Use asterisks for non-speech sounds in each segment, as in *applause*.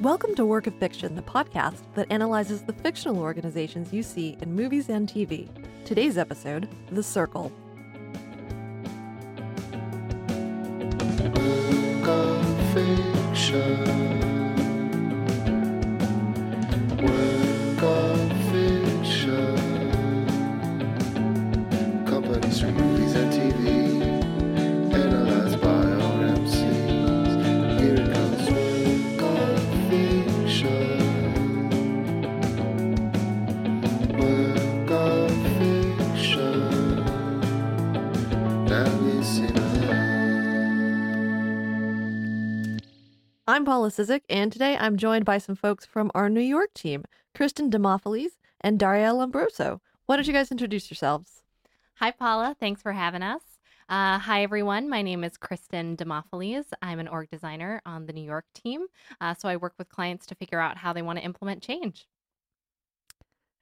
Welcome to Work of Fiction, the podcast that analyzes the fictional organizations you see in movies and TV. Today's episode The Circle. Work of fiction. I'm Paula Sizik, and today I'm joined by some folks from our New York team, Kristen Demophiles and Daria Lombroso. Why don't you guys introduce yourselves? Hi, Paula. Thanks for having us. Uh, hi, everyone. My name is Kristen Demophiles. I'm an org designer on the New York team. Uh, so I work with clients to figure out how they want to implement change.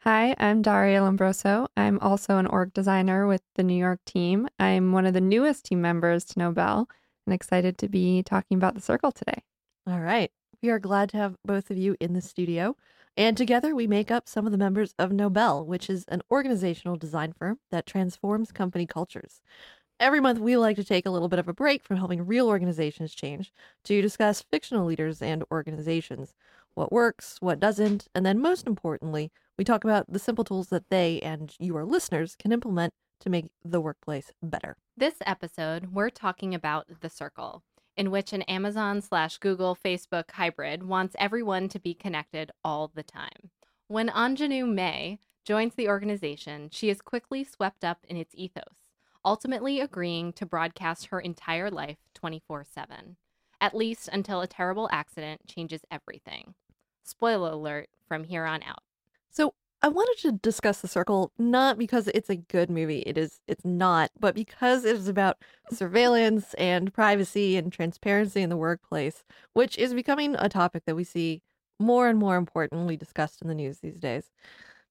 Hi, I'm Daria Lombroso. I'm also an org designer with the New York team. I'm one of the newest team members to NOBL and excited to be talking about the circle today. All right. We are glad to have both of you in the studio. And together we make up some of the members of NOBL, which is an organizational design firm that transforms company cultures. Every month, we like to take a little bit of a break from helping real organizations change to discuss fictional leaders and organizations, what works, what doesn't, and then most importantly, we talk about the simple tools that they and you, our listeners, can implement to make the workplace better. This episode, we're talking about The Circle, in which an Amazon slash Google Facebook hybrid wants everyone to be connected all the time. When Anjanu Mae joins the organization, she is quickly swept up in its ethos, ultimately agreeing to broadcast her entire life 24 7, at least until a terrible accident changes everything. Spoiler alert from here on out. So I wanted to discuss the circle not because it's a good movie. It is it's not, but because it is about surveillance and privacy and transparency in the workplace, which is becoming a topic that we see more and more importantly discussed in the news these days.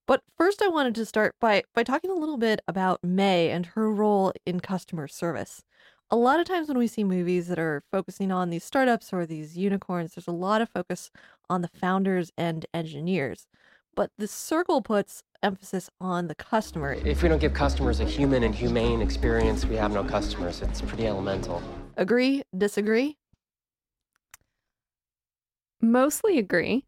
But first I wanted to start by by talking a little bit about Mae and her role in customer service. A lot of times when we see movies that are focusing on these startups or these unicorns, there's a lot of focus on the founders and engineers but the circle puts emphasis on the customer. If we don't give customers a human and humane experience, we have no customers. It's pretty elemental. Agree? Disagree? Mostly agree.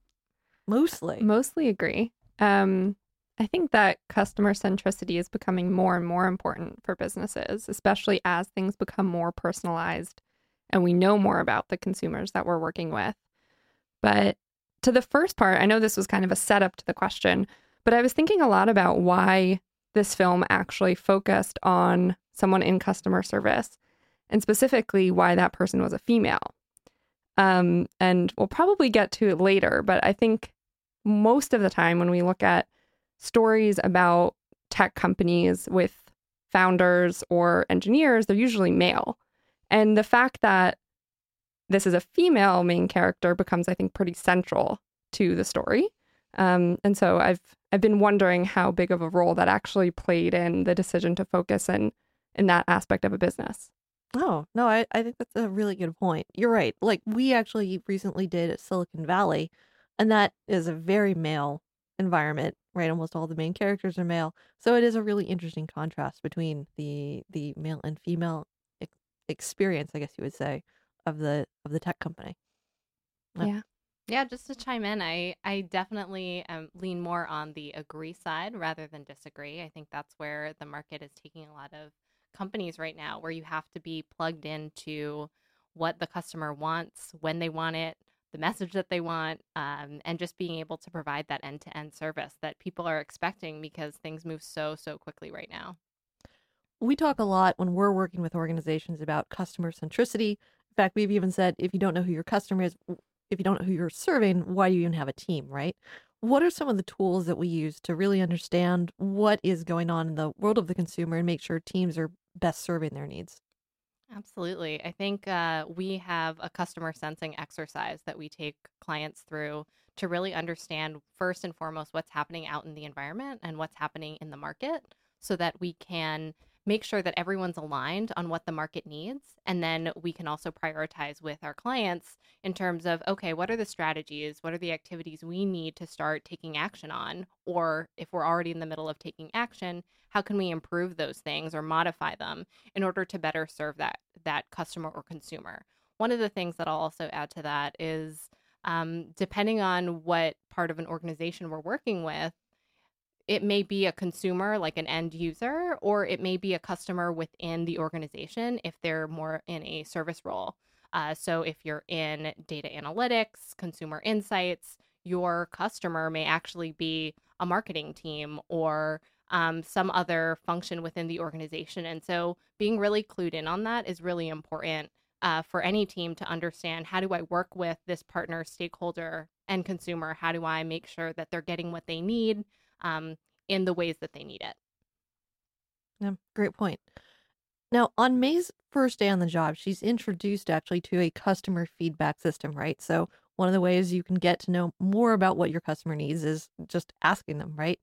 Mostly. Mostly agree. Um, I think that customer centricity is becoming more and more important for businesses, especially as things become more personalized and we know more about the consumers that we're working with. But to the first part, I know this was kind of a setup to the question, but I was thinking a lot about why this film actually focused on someone in customer service and specifically why that person was a female. Um, and we'll probably get to it later, but I think most of the time when we look at stories about tech companies with founders or engineers, they're usually male. And the fact that this is a female main character becomes, I think, pretty central to the story. Um, and so I've I've been wondering how big of a role that actually played in the decision to focus in in that aspect of a business. Oh, no, I, I think that's a really good point. You're right. Like, we actually recently did Silicon Valley, and that is a very male environment, right? Almost all the main characters are male. So it is a really interesting contrast between the the male and female experience, I guess you would say, of the of the tech company. Yeah. Yeah. Yeah, just to chime in, I I definitely um, lean more on the agree side rather than disagree. I think that's where the market is taking a lot of companies right now, where you have to be plugged into what the customer wants, when they want it, the message that they want, um, and just being able to provide that end to end service that people are expecting because things move so so quickly right now. We talk a lot when we're working with organizations about customer centricity. In fact, we've even said if you don't know who your customer is, if you don't know who you're serving, why do you even have a team, right? What are some of the tools that we use to really understand what is going on in the world of the consumer and make sure teams are best serving their needs? Absolutely. I think uh, we have a customer sensing exercise that we take clients through to really understand, first and foremost, what's happening out in the environment and what's happening in the market so that we can make sure that everyone's aligned on what the market needs. And then we can also prioritize with our clients in terms of okay, what are the strategies? What are the activities we need to start taking action on? Or if we're already in the middle of taking action, how can we improve those things or modify them in order to better serve that that customer or consumer? One of the things that I'll also add to that is um, depending on what part of an organization we're working with, it may be a consumer, like an end user, or it may be a customer within the organization if they're more in a service role. Uh, so if you're in data analytics, consumer insights, your customer may actually be a marketing team or um, some other function within the organization. And so being really clued in on that is really important uh, for any team to understand how do I work with this partner, stakeholder, and consumer? How do I make sure that they're getting what they need um, in the ways that they need it? Yeah, great point. Now, on Mae's first day on the job, she's introduced actually to a customer feedback system, right? So, one of the ways you can get to know more about what your customer needs is just asking them, right?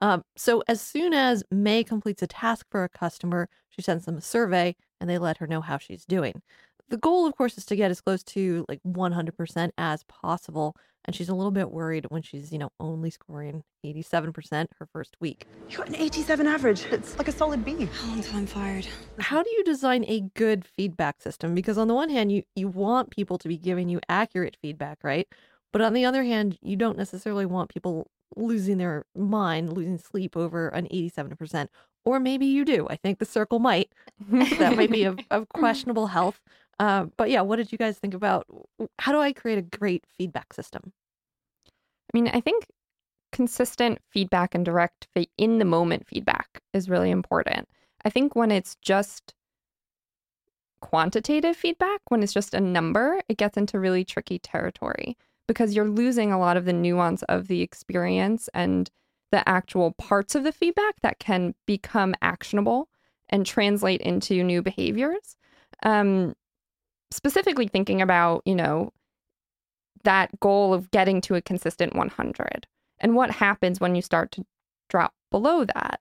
Um, so, as soon as Mae completes a task for a customer, she sends them a survey and they let her know how she's doing. The goal, of course, is to get as close to like 100% as possible. And she's a little bit worried when she's, you know, only scoring 87% her first week. You got an 87 average. It's like a solid B. How long till I'm fired? How do you design a good feedback system? Because on the one hand, you, you want people to be giving you accurate feedback, right? But on the other hand, you don't necessarily want people losing their mind, losing sleep over an 87%. Or maybe you do. I think the circle might. that might be of, of *laughs* questionable health. Uh, but yeah, what did you guys think about how do I create a great feedback system? I mean, I think consistent feedback and direct in the moment feedback is really important. I think when it's just quantitative feedback, when it's just a number, it gets into really tricky territory because you're losing a lot of the nuance of the experience and the actual parts of the feedback that can become actionable and translate into new behaviors. Um, specifically thinking about, you know, that goal of getting to a consistent 100 and what happens when you start to drop below that.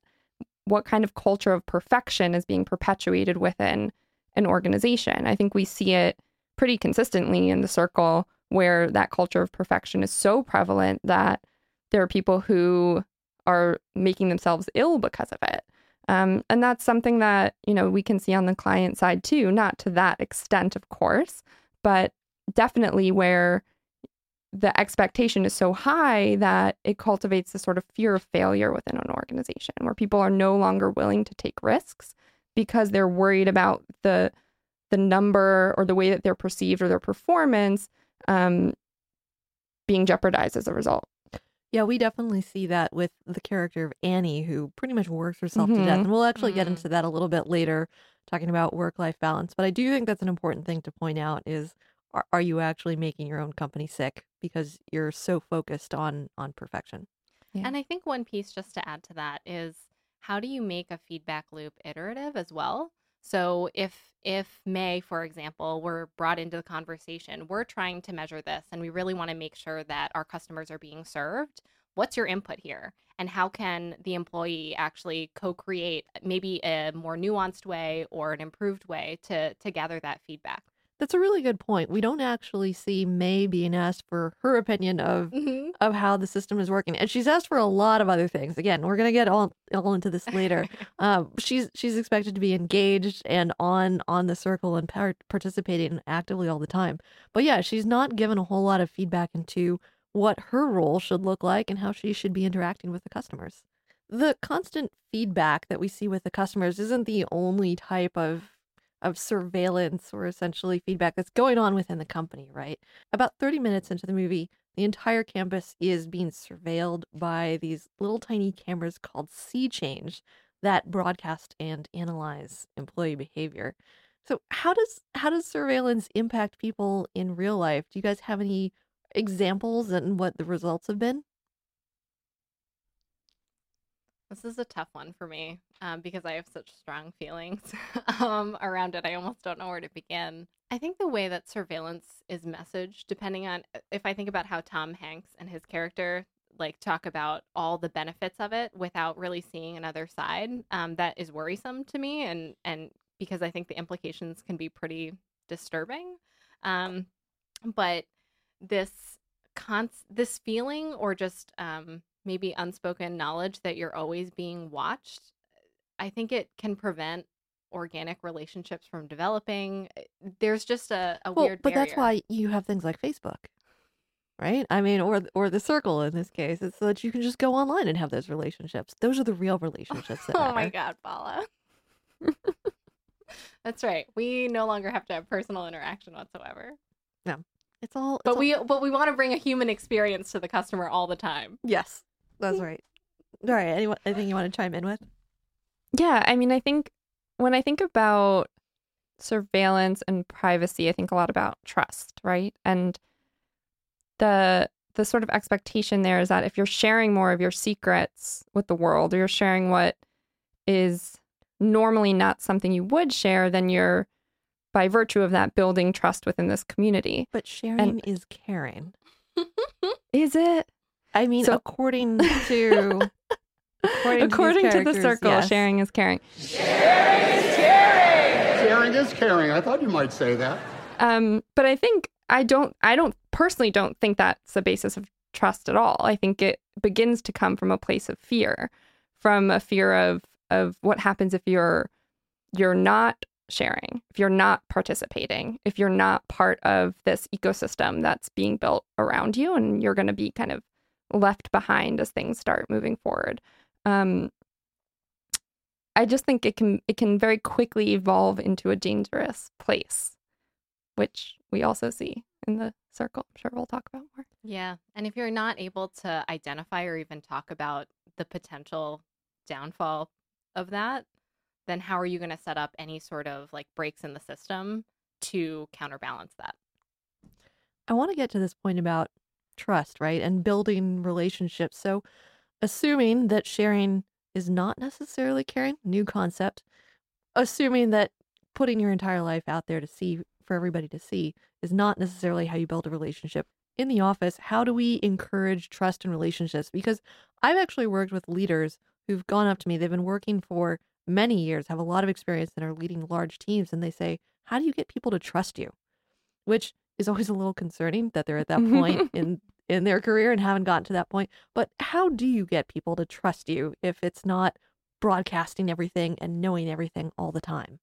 What kind of culture of perfection is being perpetuated within an organization? I think we see it pretty consistently in the circle where that culture of perfection is so prevalent that there are people who are making themselves ill because of it. Um, and that's something that, you know, we can see on the client side too, not to that extent, of course, but definitely where the expectation is so high that it cultivates this sort of fear of failure within an organization where people are no longer willing to take risks because they're worried about the the number or the way that they're perceived or their performance um, being jeopardized as a result. Yeah, we definitely see that with the character of Annie, who pretty much works herself to death. Mhm. And we'll actually get Mhm. into that a little bit later, talking about work life balance. But I do think that's an important thing to point out is are, are you actually making your own company sick because you're so focused on on perfection? Yeah. And I think one piece just to add to that is how do you make a feedback loop iterative as well? So if if Mae, for example, were brought into the conversation, we're trying to measure this and we really want to make sure that our customers are being served. What's your input here? And how can the employee actually co-create maybe a more nuanced way or an improved way to to gather that feedback? That's a really good point. We don't actually see Mae being asked for her opinion of Mm-hmm. of how the system is working, and she's asked for a lot of other things. Again, we're gonna get all all into this later. um, *laughs* she's she's expected to be engaged and on on the circle and par- participating actively all the time. But yeah, she's not given a whole lot of feedback into what her role should look like and how she should be interacting with the customers. The constant feedback that we see with the customers isn't the only type of of surveillance or essentially feedback that's going on within the company, right? About 30 minutes into the movie, the entire campus is being surveilled by these little tiny cameras called SeeChange that broadcast and analyze employee behavior. So how does how does surveillance impact people in real life? Do you guys have any examples and what the results have been? This is a tough one for me um, because I have such strong feelings *laughs* um, around it. I almost don't know where to begin. I think the way that surveillance is messaged, depending on if I think about how Tom Hanks and his character like talk about all the benefits of it without really seeing another side um, that is worrisome to me and and because i think the implications can be pretty disturbing um, but this cons- this feeling or just um, maybe unspoken knowledge that you're always being watched i think it can prevent organic relationships from developing Eh, there's just a, a Well, weird but that's why you have things like Facebook, right? I mean, or or the circle in this case, it's so that you can just go online and have those relationships. Those are the real relationships. That *laughs* oh my god, Paula. *laughs* That's right. We no longer have to have personal interaction whatsoever. No, it's all. it's But all- we but we want to bring a human experience to the customer all the time. yes, that's right. All right. Anyone? Anything you want to chime in with? Yeah, I mean, I think when I think about surveillance and privacy, I think a lot about trust, right? And the the sort of expectation there is that if you're sharing more of your secrets with the world or you're sharing what is normally not something you would share, then you're by virtue of that building trust within this community. But sharing is caring. *laughs* Is it? I mean, So- according to according, *laughs* According to, to, the circle, yes. Sharing is caring. Sharing is caring. Sharing is caring. I thought you might say that. Um, but I think I don't I don't personally don't think that's the basis of trust at all. I think it begins to come from a place of fear, from a fear of of what happens if you're you're not sharing, if you're not participating, if you're not part of this ecosystem that's being built around you and you're going to be kind of left behind as things start moving forward. Um, I just think it can it can very quickly evolve into a dangerous place, which we also see in the circle. I'm sure we'll talk about more. Yeah. And if you're not able to identify or even talk about the potential downfall of that, then how are you going to set up any sort of like breaks in the system to counterbalance that? I want to get to this point about trust, right? And building relationships. So, assuming that sharing is not necessarily caring, new concept, assuming that putting your entire life out there to see for everybody to see is not necessarily how you build a relationship. In the office, how do we encourage trust in relationships? Because I've actually worked with leaders who've gone up to me, they've been working for many years, have a lot of experience, and are leading large teams. And they say, How do you get people to trust you? Which is always a little concerning that they're at that point *laughs* in in their career and haven't gotten to that point. But how do you get people to trust you if it's not broadcasting everything and knowing everything all the time?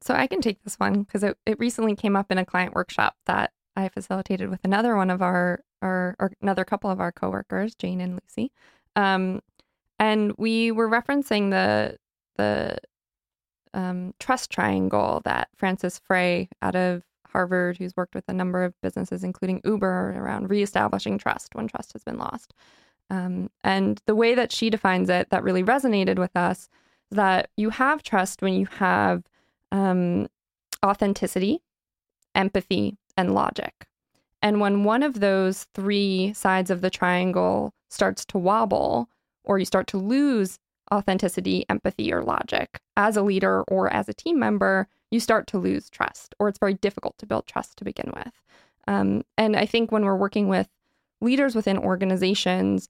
So I can take this one because it, it recently came up in a client workshop that I facilitated with another one of our, our or another couple of our coworkers, Jane and Lucy. Um, and we were referencing the the um, trust triangle that Frances Frei out of Harvard, who's worked with a number of businesses, including Uber, around reestablishing trust when trust has been lost. Um, and the way that she defines it that really resonated with us is that you have trust when you have um, authenticity, empathy, and logic. And when one of those three sides of the triangle starts to wobble, or you start to lose authenticity, empathy, or logic as a leader or as a team member, you start to lose trust, or it's very difficult to build trust to begin with. Um, and I think when we're working with leaders within organizations,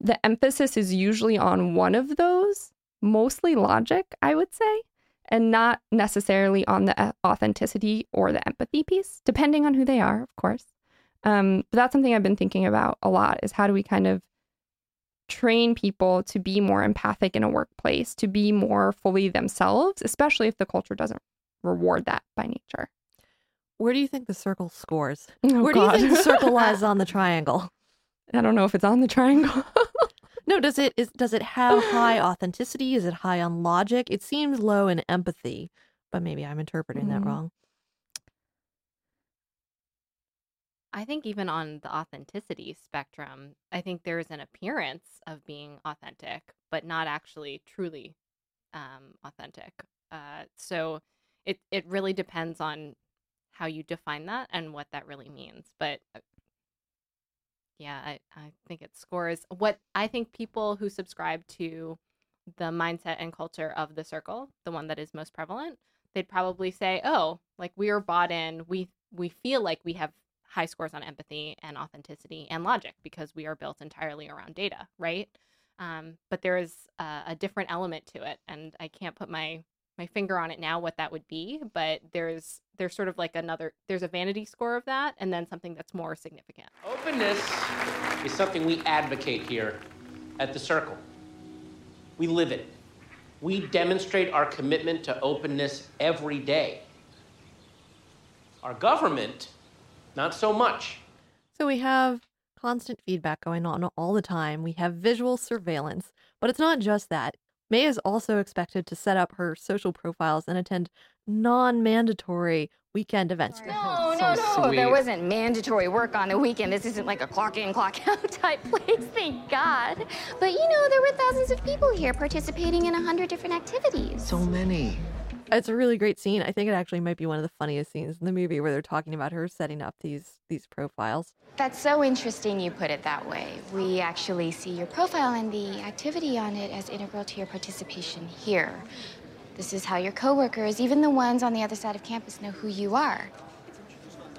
the emphasis is usually on one of those, mostly logic, I would say, and not necessarily on the uh, authenticity or the empathy piece, depending on who they are, of course. Um, but that's something I've been thinking about a lot is how do we kind of train people to be more empathic in a workplace, to be more fully themselves, especially if the culture doesn't reward that by nature. Where do you think the circle scores? Oh, Where do you think the circle lies *laughs* on the triangle? I don't know if it's on the triangle. *laughs* No, does it is does it have *laughs* high authenticity? Is it high on logic? It seems low in empathy, but maybe I'm interpreting that Mm. wrong. I think even on the authenticity spectrum, I think there's an appearance of being authentic, but not actually truly um, authentic. Uh, so it it really depends on how you define that and what that really means. But uh, yeah, I, I think it scores what I think people who subscribe to the mindset and culture of the circle, the one that is most prevalent, they'd probably say, "Oh, like we are bought in. We we feel like we have high scores on empathy and authenticity and logic because we are built entirely around data, right? Um, but there is a, a different element to it, and I can't put my my finger on it now what that would be but there's there's sort of like another there's a vanity score of that and then something that's more significant Openness is something we advocate here at the Circle. We live it. We demonstrate our commitment to openness every day. Our government, not so much. So we have constant feedback going on all the time. We have visual surveillance, but it's not just that. Mae is also expected to set up her social profiles and attend non mandatory weekend events. No, no, no. There wasn't mandatory work on the weekend. This isn't like a clock in, clock *laughs* out type place, thank God. But you know, there were thousands of people here participating in a hundred different activities. So many. It's a really great scene. I think it actually might be one of the funniest scenes in the movie where they're talking about her setting up these these profiles. That's so interesting you put it that way. We actually see your profile and the activity on it as integral to your participation here. This is how your coworkers, even the ones on the other side of campus, know who you are.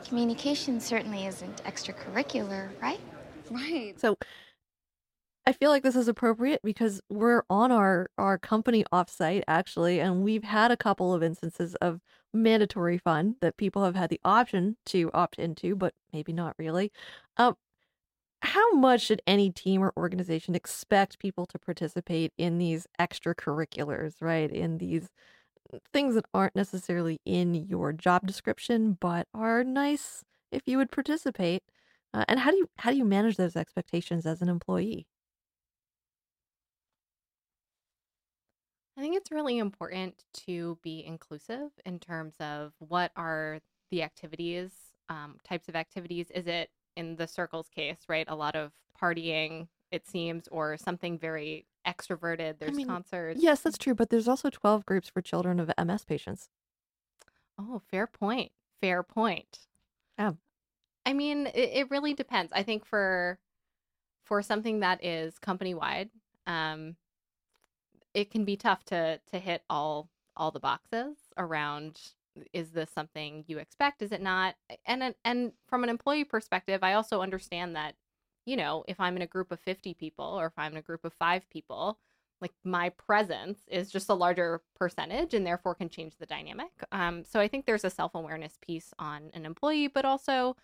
Communication certainly isn't extracurricular, right? Right. So I feel like this is appropriate because we're on our our company offsite actually, and we've had a couple of instances of mandatory fun that people have had the option to opt into, but maybe not really. Um, how much should any team or organization expect people to participate in these extracurriculars, right? In these things that aren't necessarily in your job description, but are nice if you would participate. Uh, and how do you how do you manage those expectations as an employee? I think it's really important to be inclusive in terms of what are the activities, um, types of activities. Is it in the circles case, right? A lot of partying, it seems, or something very extroverted. There's mean, concerts. Yes, that's true, but there's also 12 groups for children of MS patients. Oh, fair point. Fair point. Yeah. I mean, it, it really depends. I think for for something that is company wide, um, it can be tough to to hit all all the boxes around is this something you expect? Is it not? And and- from an employee perspective i also understand that you know if i'm in a group of 50 people or if i'm in a group of 5 people like my presence is just a larger percentage and therefore can change the dynamic. Um, so i think there's a self-awareness piece on an employee but also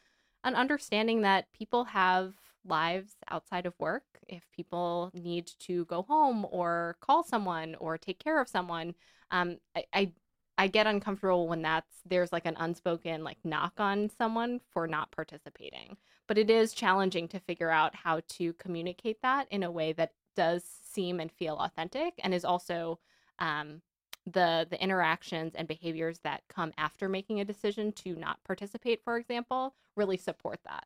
an understanding that people have lives outside of work if people need to go home or call someone or take care of someone um, I, I I get uncomfortable when that's there's like an unspoken like knock on someone for not participating. But it is challenging to figure out how to communicate that in a way that does seem and feel authentic and is also um, the the interactions and behaviors that come after making a decision to not participate, for example, really support that.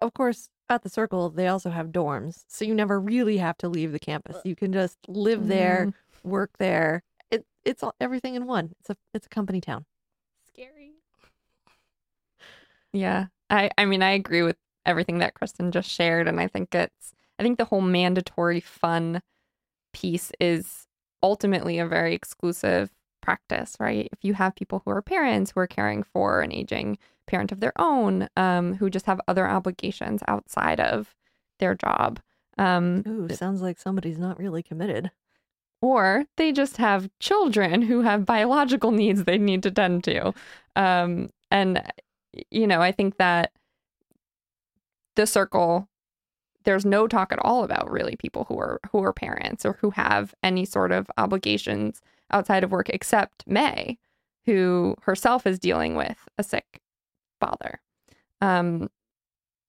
Of course, at the circle, they also have dorms, so you never really have to leave the campus. Uh, you can just live there, mm-hmm. work there. It it's all, everything in one. It's a it's a company town. Scary. Yeah. I I mean I agree with everything that Kristen just shared and I think it's I think the whole mandatory fun piece is ultimately a very exclusive practice, right? If you have people who are parents who are caring for an aging parent of their own, um, who just have other obligations outside of their job, um, Ooh, sounds like somebody's not really committed. or they just have children who have biological needs they need to tend to. Um, and, you know, I think that the circle, there's no talk at all about really people who are who are parents or who have any sort of obligations outside of work, except Mae, who herself is dealing with a sick father. Um,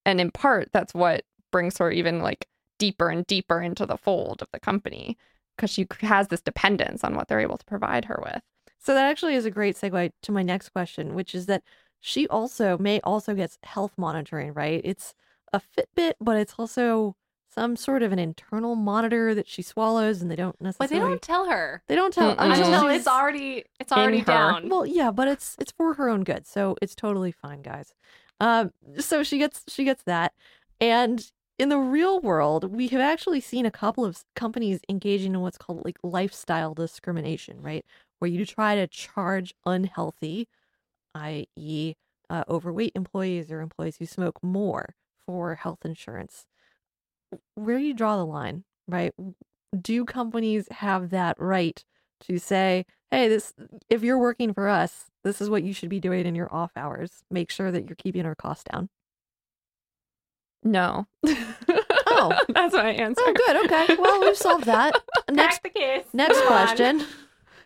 and in part, that's what brings her even like deeper and deeper into the fold of the company because she has this dependence on what they're able to provide her with. So that actually is a great segue to my next question, which is that she also Mae also gets health monitoring, right? It's a Fitbit, but it's also some sort of an internal monitor that she swallows, and they don't necessarily But necessarily they don't tell her they don't tell Mm-mm. until she's- it's already it's already her. down. Well, yeah, but it's it's for her own good, so it's totally fine, guys. Um, so she gets she gets that, and in the real world, we have actually seen a couple of companies engaging in what's called like lifestyle discrimination, right? Where you try to charge unhealthy, i.e., uh, overweight employees or employees who smoke more for health insurance. Where do you draw the line, right? Do companies have that right to say, hey, this if you're working for us, this is what you should be doing in your off hours. Make sure that you're keeping our costs down. No. Oh. *laughs* That's my answer. Oh, good. Okay. Well, we've solved that. *laughs* Next, the case. next Move on. question.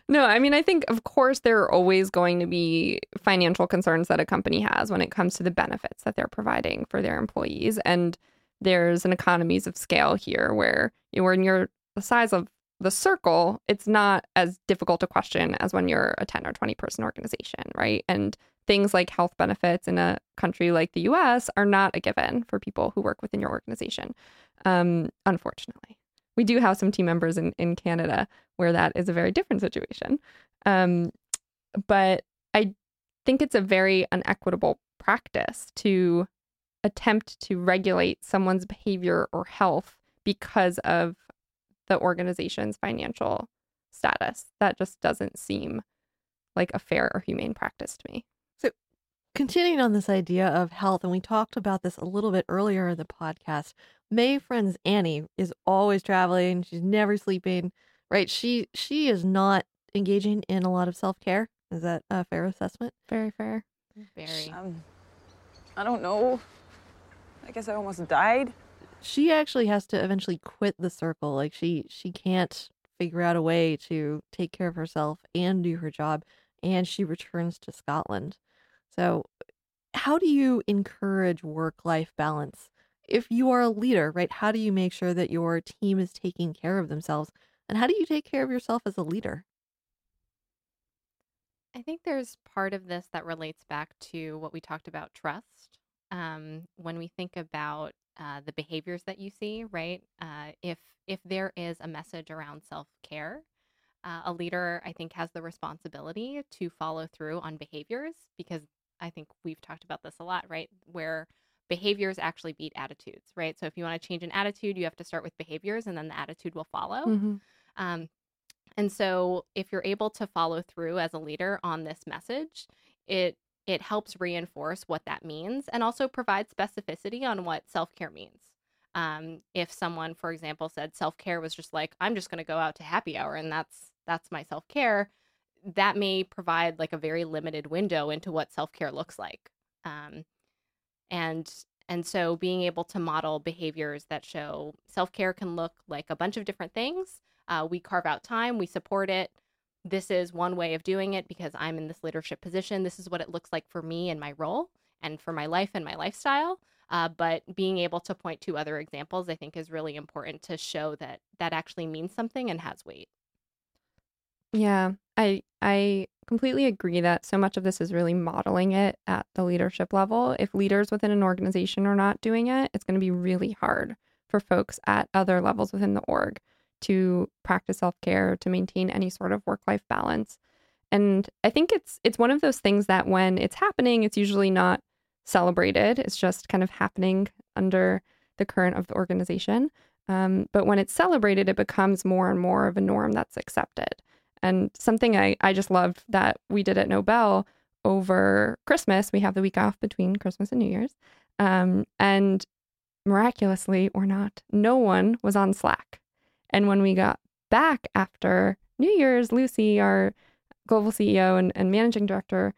No, I mean, I think, of course, there are always going to be financial concerns that a company has when it comes to the benefits that they're providing for their employees. And there's an economies of scale here where you know, when you're the size of the circle, it's not as difficult a question as when you're a 10 or 20 person organization, right? And things like health benefits in a country like the US are not a given for people who work within your organization, um, unfortunately. We do have some team members in, in Canada where that is a very different situation. Um, but I think it's a very unequitable practice to attempt to regulate someone's behavior or health because of the organization's financial status. That just doesn't seem like a fair or humane practice to me. So, continuing on this idea of health, and we talked about this a little bit earlier in the podcast. Mae friend's Annie is always traveling. She's never sleeping, right? She she is not engaging in a lot of self care. Is that a fair assessment? Very fair. Very. Um, I don't know. I guess I almost died. She actually has to eventually quit the circle. Like she she can't figure out a way to take care of herself and do her job, and she returns to Scotland. So, how do you encourage work life balance? If you are a leader, right, how do you make sure that your team is taking care of themselves? And how do you take care of yourself as a leader? I think there's part of this that relates back to what we talked about trust. Um, when we think about uh, the behaviors that you see, right? Uh, if if there is a message around self care, uh, a leader I think has the responsibility to follow through on behaviors because I think we've talked about this a lot, right? Where behaviors actually beat attitudes, right? So if you want to change an attitude, you have to start with behaviors, and then the attitude will follow. Mhm. Um, and so if you're able to follow through as a leader on this message, it it helps reinforce what that means and also provide specificity on what self-care means. Um, if someone, for example, said self-care was just like, I'm just gonna go out to happy hour and that's that's my self-care, that may provide like a very limited window into what self-care looks like. Um, and and so being able to model behaviors that show self-care can look like a bunch of different things uh, we carve out time, we support it. This is one way of doing it because I'm in this leadership position. This is what it looks like for me and my role and for my life and my lifestyle. Uh, but being able to point to other examples, I think, is really important to show that that actually means something and has weight. Yeah, I I completely agree that so much of this is really modeling it at the leadership level. If leaders within an organization are not doing it, it's going to be really hard for folks at other levels within the org to practice self-care, to maintain any sort of work-life balance. And I think it's it's one of those things that when it's happening, it's usually not celebrated. It's just kind of happening under the current of the organization. Um, but when it's celebrated, it becomes more and more of a norm that's accepted. And something I, I just loved that we did at NOBL over Christmas, we have the week off between Christmas and New Year's. Um, and miraculously or not, no one was on Slack. And when we got back after New Year's, Lucy, our global CEO and, and managing director,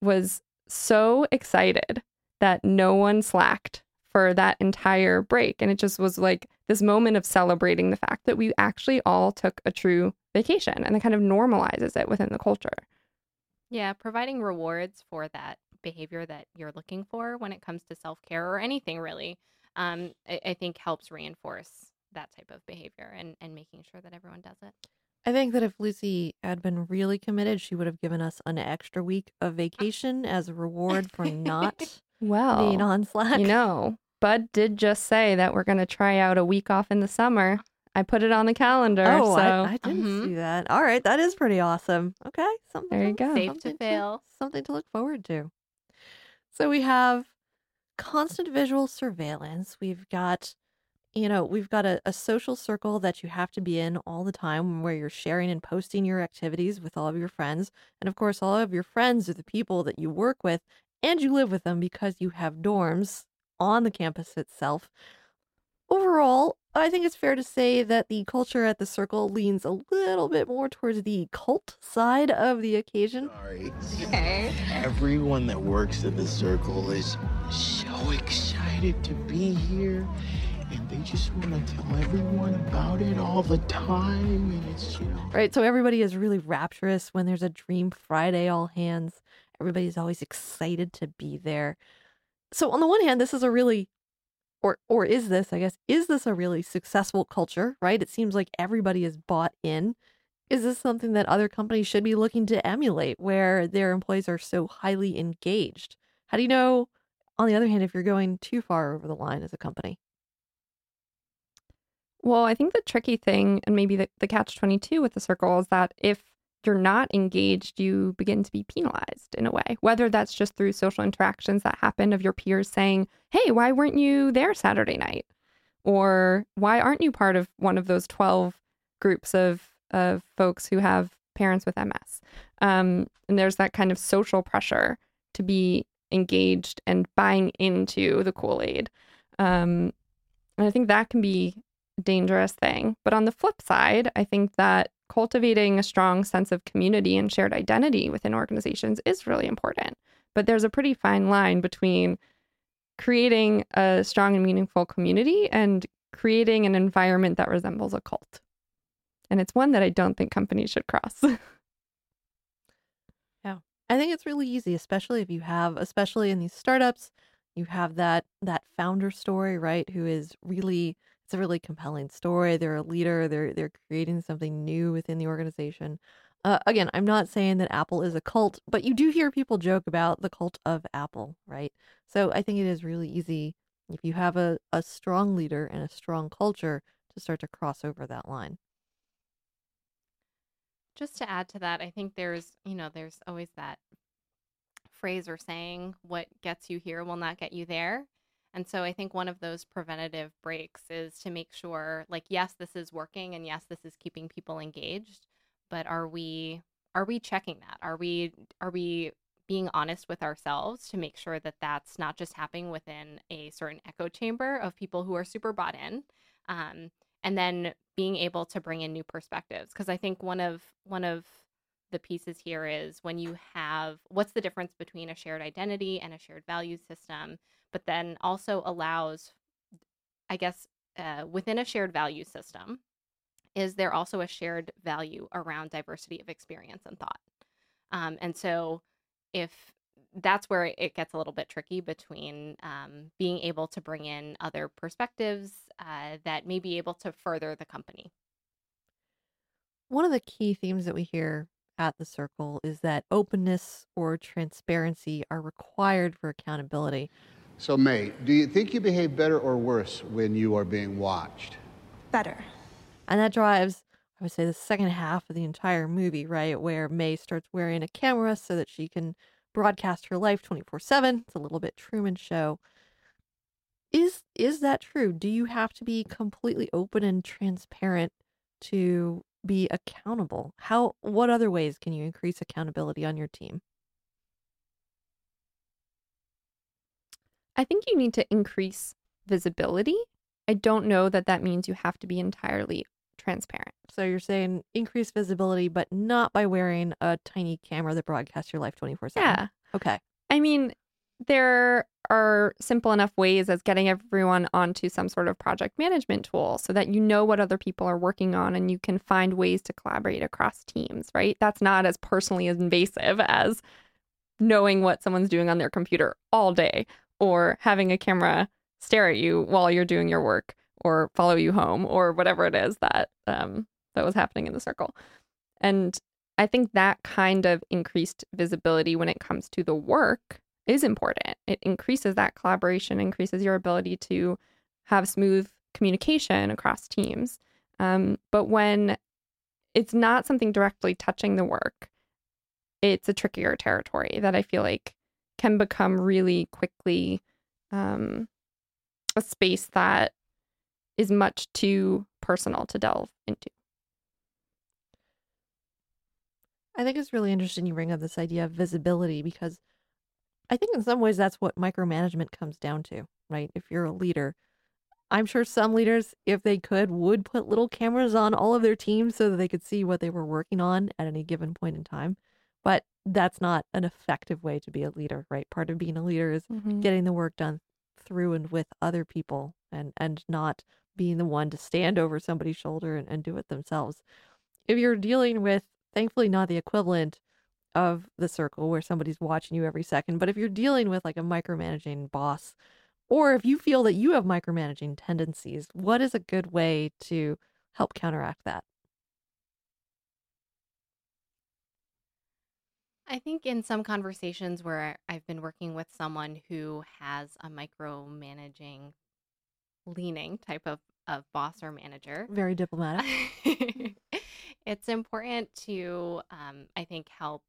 was so excited that no one slacked for that entire break. And it just was like this moment of celebrating the fact that we actually all took a true vacation and it kind of normalizes it within the culture. Yeah, providing rewards for that behavior that you're looking for when it comes to self care or anything really, um, I, I think helps reinforce that type of behavior and, and making sure that everyone does it. I think that if Lucy had been really committed, she would have given us an extra week of vacation *laughs* as a reward for not *laughs* Well, being on Slack. you know, Bud did just say that we're going to try out a week off in the summer. I put it on the calendar. Oh, so I, I didn't Mhm. see that. All right, that is pretty awesome. Okay, something. There you go. Safe to something fail. something to look forward to. So we have constant visual surveillance. We've got, you know, we've got a, a social circle that you have to be in all the time where you're sharing and posting your activities with all of your friends. And of course, all of your friends are the people that you work with and you live with them because you have dorms on the campus itself. Overall, I think it's fair to say that the culture at the circle leans a little bit more towards the cult side of the occasion. Sorry. Okay. Everyone that works in the circle is so excited to be here. They just want to tell everyone about it all the time. And it's, you know. Right, so everybody is really rapturous when there's a Dream Friday all hands. Everybody's always excited to be there. So on the one hand, this is a really or or is this, I guess, is this a really successful culture, right? It seems like everybody is bought in. Is this something that other companies should be looking to emulate where their employees are so highly engaged? How do you know on the other hand if you're going too far over the line as a company? Well, I think the tricky thing, and maybe the, the catch 22 with the circle, is that if you're not engaged, you begin to be penalized in a way, whether that's just through social interactions that happen of your peers saying, Hey, why weren't you there Saturday night? Or why aren't you part of one of those 12 groups of, of folks who have parents with MS? Um, and there's that kind of social pressure to be engaged and buying into the Kool Aid. Um, and I think that can be dangerous thing. But on the flip side, I think that cultivating a strong sense of community and shared identity within organizations is really important. But there's a pretty fine line between creating a strong and meaningful community and creating an environment that resembles a cult. And it's one that I don't think companies should cross. *laughs* yeah. I think it's really easy, especially if you have especially in these startups, you have that that founder story, right, who is really it's a really compelling story. They're a leader. They're they're creating something new within the organization. Uh, again, I'm not saying that Apple is a cult, but you do hear people joke about the cult of Apple, right? So I think it is really easy if you have a, a strong leader and a strong culture to start to cross over that line. Just to add to that, I think there's, you know, there's always that phrase or saying, what gets you here will not get you there. And so I think one of those preventative breaks is to make sure like yes, this is working and yes, this is keeping people engaged, but are we are we checking that? Are we are we being honest with ourselves to make sure that that's not just happening within a certain echo chamber of people who are super bought in um, and then being able to bring in new perspectives because i think one of one of the pieces here is when you have what's the difference between a shared identity and a shared value system but then also allows, I guess, uh, within a shared value system, is there also a shared value around diversity of experience and thought? Um, and so, if that's where it gets a little bit tricky between um, being able to bring in other perspectives uh, that may be able to further the company. One of the key themes that we hear at the circle is that openness or transparency are required for accountability. So, Mae, do you think you behave better or worse when you are being watched? Better. And that drives, I would say, the second half of the entire movie, right? Where Mae starts wearing a camera so that she can broadcast her life 24 7. It's a little bit Truman Show. Is is that true? Do you have to be completely open and transparent to be accountable? How what other ways can you increase accountability on your team? I think you need to increase visibility. I don't know that that means you have to be entirely transparent. So you're saying increase visibility, but not by wearing a tiny camera that broadcasts your life 24 7. Yeah. Okay. I mean, there are simple enough ways as getting everyone onto some sort of project management tool so that you know what other people are working on and you can find ways to collaborate across teams, right? That's not as personally invasive as knowing what someone's doing on their computer all day or having a camera stare at you while you're doing your work or follow you home or whatever it is that um, that was happening in the circle. And I think that kind of increased visibility when it comes to the work is important. It increases that collaboration, increases your ability to have smooth communication across teams. Um, but when it's not something directly touching the work, it's a trickier territory that I feel like can become really quickly um, a space that is much too personal to delve into. I think it's really interesting you bring up this idea of visibility because I think in some ways that's what micromanagement comes down to, right? If you're a leader, I'm sure some leaders, if they could, would put little cameras on all of their teams so that they could see what they were working on at any given point in time. But that's not an effective way to be a leader, right? Part of being a leader is Mhm. getting the work done through and with other people and and not being the one to stand over somebody's shoulder and, and do it themselves. If you're dealing with thankfully not the equivalent of the circle where somebody's watching you every second, but if you're dealing with like a micromanaging boss, or if you feel that you have micromanaging tendencies, what is a good way to help counteract that? I think in some conversations where I've been working with someone who has a micromanaging leaning type of, of boss or manager, Very diplomatic. *laughs* it's important to um, I think help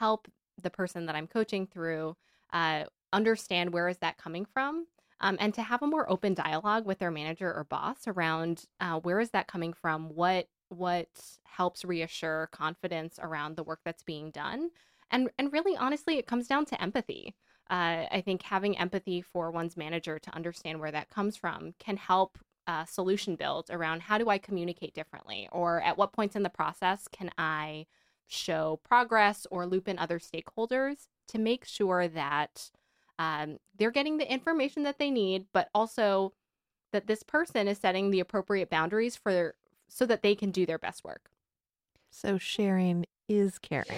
help the person that I'm coaching through uh, understand where is that coming from. Um, and to have a more open dialogue with their manager or boss around uh, where is that coming from? What what helps reassure confidence around the work that's being done? And and really honestly it comes down to empathy. Uh, i think having empathy for one's manager to understand where that comes from can help uh, solution build around how do i communicate differently? Or at what points in the process can i show progress or loop in other stakeholders to make sure that um, they're getting the information that they need but also that this person is setting the appropriate boundaries for so that they can do their best work So sharing is caring. *laughs*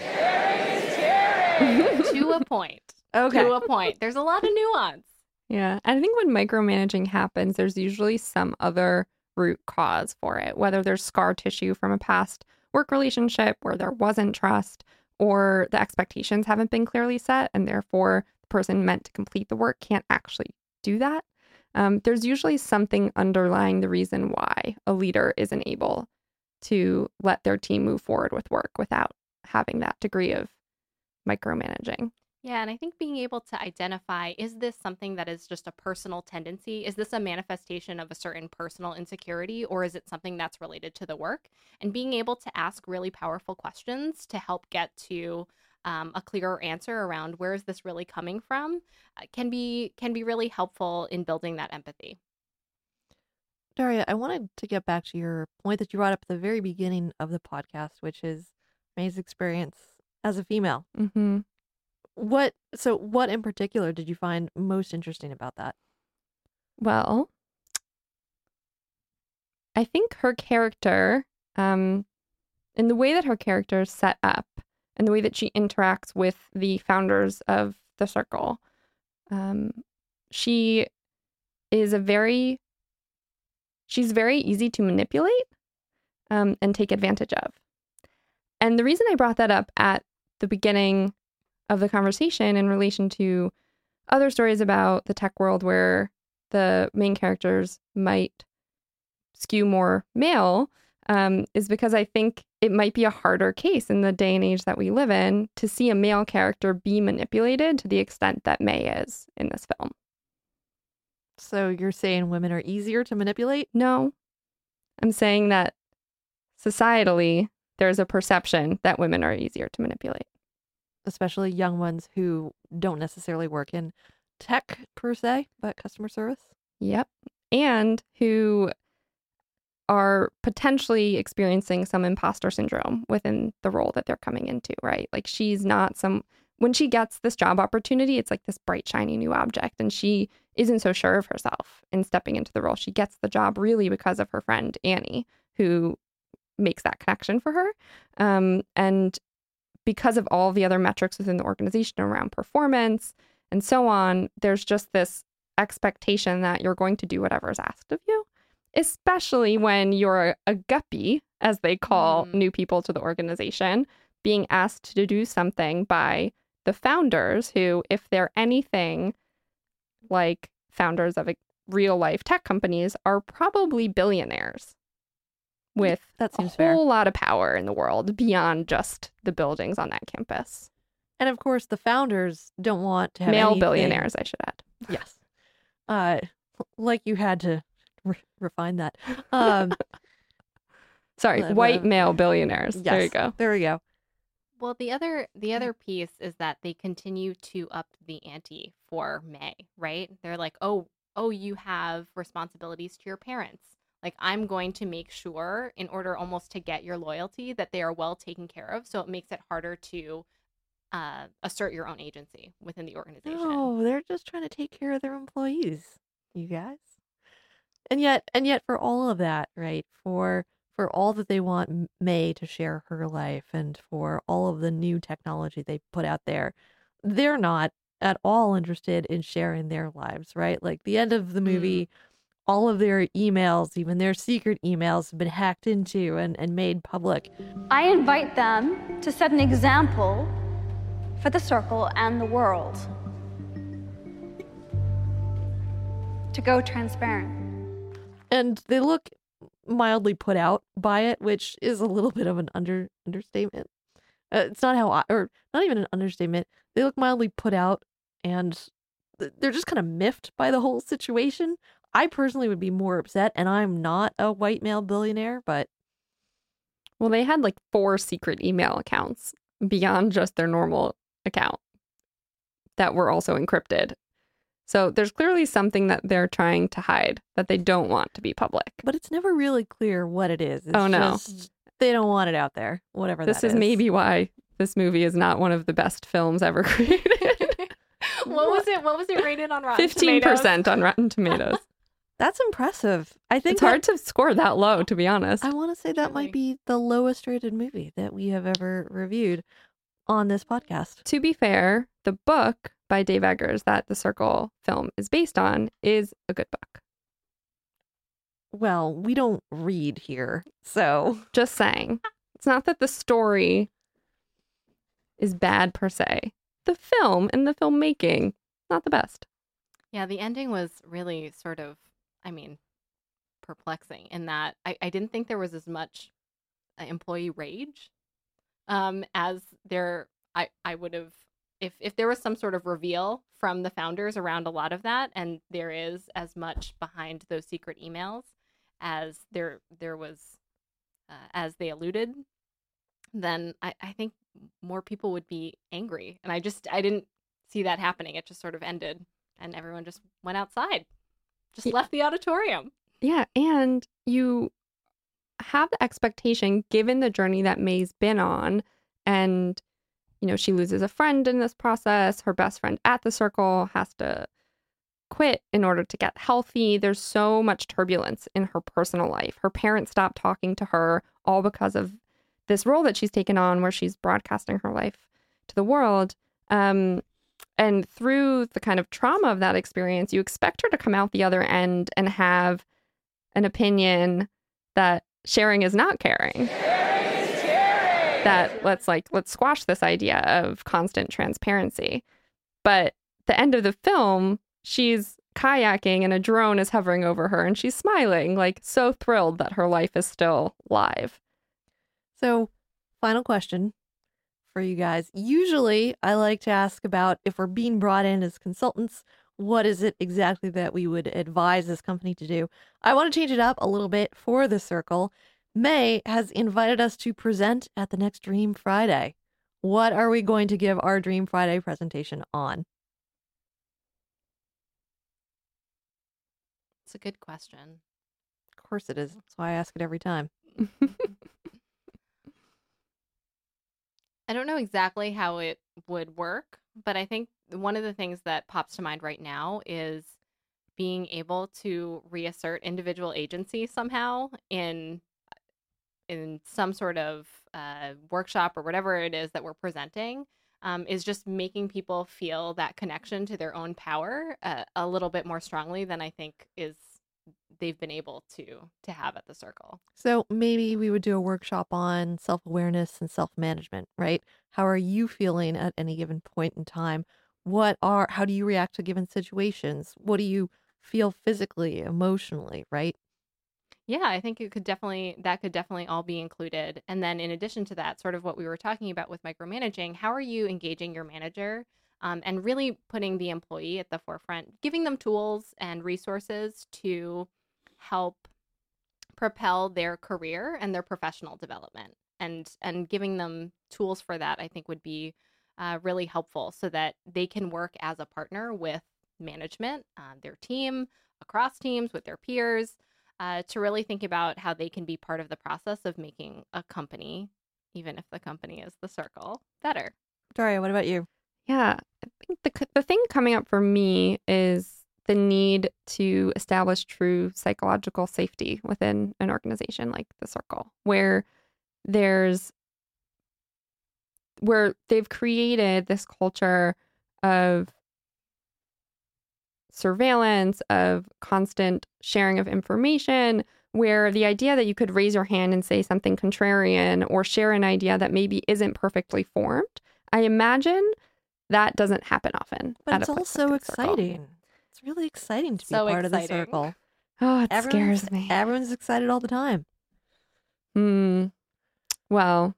to a point Okay. to a point there's a lot of nuance Yeah. I think when micromanaging happens, there's usually some other root cause for it, whether there's scar tissue from a past work relationship where there wasn't trust or the expectations haven't been clearly set and therefore the person meant to complete the work can't actually do that. Um, there's usually something underlying the reason why a leader isn't able to let their team move forward with work without having that degree of micromanaging. Yeah, and I think being able to identify is this something that is just a personal tendency? Is this a manifestation of a certain personal insecurity, or is it something that's related to the work? And being able to ask really powerful questions to help get to um, a clearer answer around where is this really coming from uh, can be can be really helpful in building that empathy. Daria, I wanted to get back to your point that you brought up at the very beginning of the podcast, which is Mae's experience as a female. Mm-hmm. What so what in particular did you find most interesting about that? Well, I think her character, um, in the way that her character is set up and the way that she interacts with the founders of the circle, um, she is a very, she's very easy to manipulate um, and take advantage of. And the reason I brought that up at the beginning of the conversation in relation to other stories about the tech world where the main characters might skew more male um, is because I think it might be a harder case in the day and age that we live in to see a male character be manipulated to the extent that Mae is in this film. So you're saying women are easier to manipulate? No, I'm saying that societally, there's a perception that women are easier to manipulate. Especially young ones who don't necessarily work in tech per se, but customer service. Yep. And who are potentially experiencing some imposter syndrome within the role that they're coming into, right? Like she's not some when she gets this job opportunity, it's like this bright shiny new object and she isn't so sure of herself in stepping into the role. She gets the job really because of her friend Annie who makes that connection for her. Um, and because of all the other metrics within the organization around performance and so on, there's just this expectation that you're going to do whatever is asked of you, especially when you're a guppy, as they call Mm. new people to the organization, being asked to do something by the founders who, if they're anything like founders of real life tech companies, are probably billionaires with That a seems whole fair. lot of power in the world beyond just the buildings on that campus. And of course, the founders don't want to have Male anything- billionaires, I should add. Yes. Uh, like you had to re- refine that. Um, *laughs* Sorry, Blah, white blah. male billionaires. There you go. There we go. Well, the other the other piece is that they continue to up the ante for Mae, right? They're like, "Oh, oh, you have responsibilities to your parents. Like I'm going to make sure in order almost to get your loyalty that they are well taken care of, so it makes it harder to uh, assert your own agency within the organization." No, they're just trying to take care of their employees, you guys. And yet, and yet, for all of that, right? For for all that they want Mae to share her life, and for all of the new technology they put out there, they're not at all interested in sharing their lives, right? Like the end of the movie, all of their emails, even their secret emails, have been hacked into and, and made public. I invite them to set an example for the circle and the world. To go transparent. and they look mildly put out by it, which is a little bit of an under understatement. Uh, it's not how I, or not even an understatement. They look mildly put out, and they're just kind of miffed by the whole situation. I personally would be more upset, and I'm not a white male billionaire, but Well, they had like four secret email accounts beyond just their normal account that were also encrypted. So there's clearly something that they're trying to hide that they don't want to be public. but it's never really clear what it is. It's Oh, no. just- they don't want it out there. Whatever. This that is maybe why this movie is not one of the best films ever created. *laughs* what was it? What was it rated on *laughs* Rotten Fifteen Tomatoes? percent on Rotten *laughs* Tomatoes. That's impressive. I think it's hard to score that low, to be honest. I want to say that might be the lowest rated movie that we have ever reviewed on this podcast. To be fair, the book by Dave Eggers that the Circle film is based on is a good book. Well, we don't read here, so Just saying. It's not that the story is bad per se. The film and the filmmaking, not the best. Yeah, the ending was really sort of, I mean, perplexing in that I, I didn't think there was as much uh, employee rage um, as there I, I would have if if there was some sort of reveal from the founders around a lot of that, and there is as much behind those secret emails as there there was uh, as they alluded, then I, I think more people would be angry, and I just I didn't see that happening. It just sort of ended, and everyone just went outside, just Yeah. left the auditorium. Yeah, and you have the expectation given the journey that Mae's been on and you know, she loses a friend in this process, her best friend at the circle has to quit in order to get healthy. There's so much turbulence in her personal life. Her parents stop talking to her all because of this role that she's taken on where she's broadcasting her life to the world. Um and through the kind of trauma of that experience, you expect her to come out the other end and have an opinion that sharing is not caring. That let's like let's squash this idea of constant transparency. But the end of the film, she's kayaking and a drone is hovering over her and she's smiling, like so thrilled that her life is still live. So, final question for you guys. Usually, I like to ask about if we're being brought in as consultants, what is it exactly that we would advise this company to do? I want to change it up a little bit for the circle. Mae has invited us to present at the next Dream Friday. What are we going to give our Dream Friday presentation on? It's a good question. Of course it is. That's why I ask it every time. *laughs* *laughs* I don't know exactly how it would work, but I think one of the things that pops to mind right now is being able to reassert individual agency somehow in in some sort of uh, workshop or whatever it is that we're presenting um, is just making people feel that connection to their own power uh, a little bit more strongly than I think is they've been able to to have at the circle. So maybe we would do a workshop on self awareness and self management, right? How are you feeling at any given point in time? What are, how do you react to given situations? What do you feel physically, emotionally, right? Yeah, I think it could definitely that could definitely all be included. And then in addition to that, sort of what we were talking about with micromanaging, how are you engaging your manager um, and really putting the employee at the forefront, giving them tools and resources to help propel their career and their professional development. and and giving them tools for that I think would be uh, really helpful so that they can work as a partner with management, uh, their team, across teams, with their peers, uh, to really think about how they can be part of the process of making a company, even if the company is the circle, better. Daria, what about you? Yeah, I think the the thing coming up for me is the need to establish true psychological safety within an organization like the Circle, where there's where they've created this culture of surveillance, of constant sharing of information, where the idea that you could raise your hand and say something contrarian or share an idea that maybe isn't perfectly formed, I imagine that doesn't happen often. But it's a place also like the Circle. exciting. It's really exciting to be So part of the circle. Oh, it Everyone's, scares me. Everyone's excited all the time. Hmm. Well,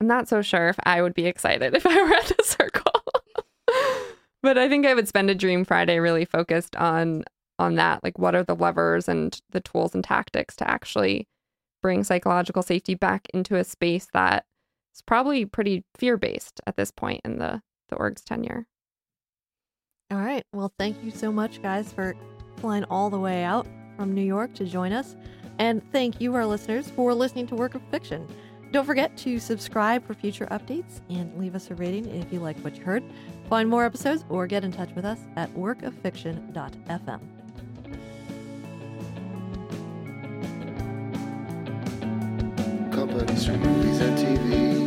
I'm not so sure if I would be excited *laughs* if I were at the circle. *laughs* but I think I would spend a Dream Friday really focused on on that. Like what are the levers and the tools and tactics to actually bring psychological safety back into a space that is probably pretty fear-based at this point in the the org's tenure. All right. Well, thank you so much, guys, for flying all the way out from New York to join us. And thank you, our listeners, for listening to Work of Fiction. Don't forget to subscribe for future updates and leave us a rating if you like what you heard. Find more episodes or get in touch with us at workoffiction.fm. Companies from movies and TV,